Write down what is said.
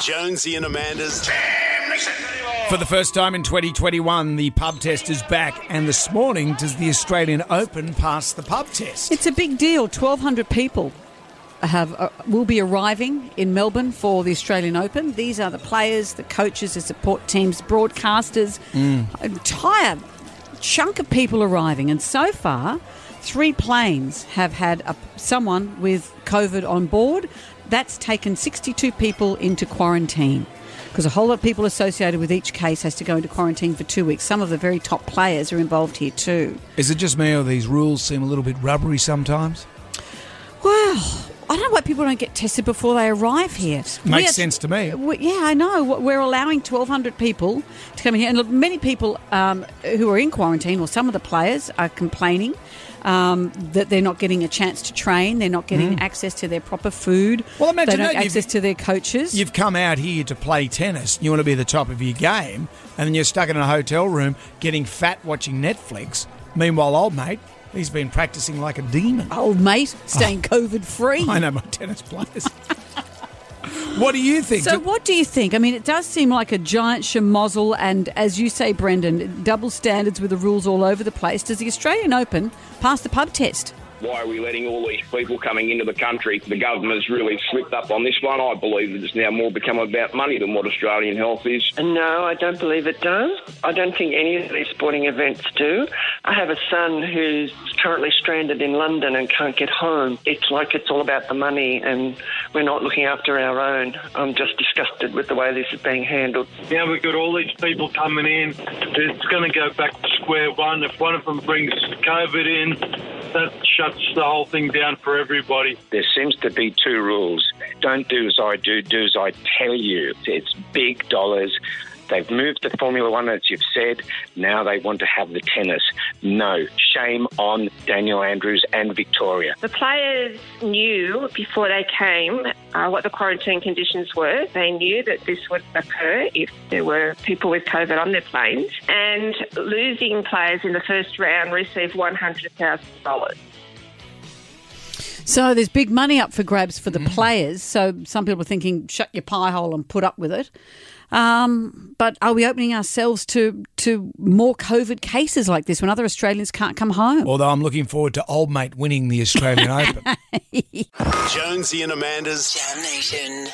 Jonesy and Amanda's For the first time in 2021, the pub test is back, and this morning does the Australian Open pass the pub test? It's a big deal. 1,200 people have uh, will be arriving in Melbourne for the Australian Open. These are the players, the coaches, the support teams, broadcasters, Mm. entire chunk of people arriving. And so far, three planes have had a, someone with COVID on board. That's taken 62 people into quarantine. Because a whole lot of people associated with each case has to go into quarantine for two weeks. Some of the very top players are involved here too. Is it just me or these rules seem a little bit rubbery sometimes? I don't know why people don't get tested before they arrive here. We Makes are- sense to me. we- yeah, I know. We're allowing 1,200 people to come in here. And many people um, who are in quarantine, or some of the players, are complaining um, that they're not getting a chance to train. They're not getting access to their proper food. Mm. Well, imagine they don't that. access to their coaches. You've come out here to play tennis, you want to be the top of your game, and then you're stuck in a hotel room getting fat watching Netflix. Meanwhile, old mate, he's been practicing like a demon. Old mate, staying COVID free. I know my tennis players. what do you think? So, what do you think? I mean, it does seem like a giant schmozzle, and as you say, Brendan, double standards with the rules all over the place. Does the Australian Open pass the pub test? Why are we letting all these people coming into the country? The government's really slipped up on this one. I believe that it's now more become about money than what Australian health is. No, I don't believe it does. I don't think any of these sporting events do. I have a son who's currently stranded in London and can't get home. It's like it's all about the money and we're not looking after our own. I'm just disgusted with the way this is being handled. Now we've got all these people coming in. It's going to go back to square one. If one of them brings COVID in, that shuts the whole thing down for everybody. there seems to be two rules. Don't do as I do, do as I tell you. It's big dollars. They've moved to Formula One, as you've said. Now they want to have the tennis. No, shame on Daniel Andrews and Victoria. The players knew before they came uh, what the quarantine conditions were. They knew that this would occur if there were people with COVID on their planes. And losing players in the first round received $100,000. So there's big money up for grabs for the Mm. players. So some people are thinking, shut your pie hole and put up with it. Um, but are we opening ourselves to to more COVID cases like this when other Australians can't come home? Although I'm looking forward to old mate winning the Australian Open. Jonesy and Amanda's Jam Nation.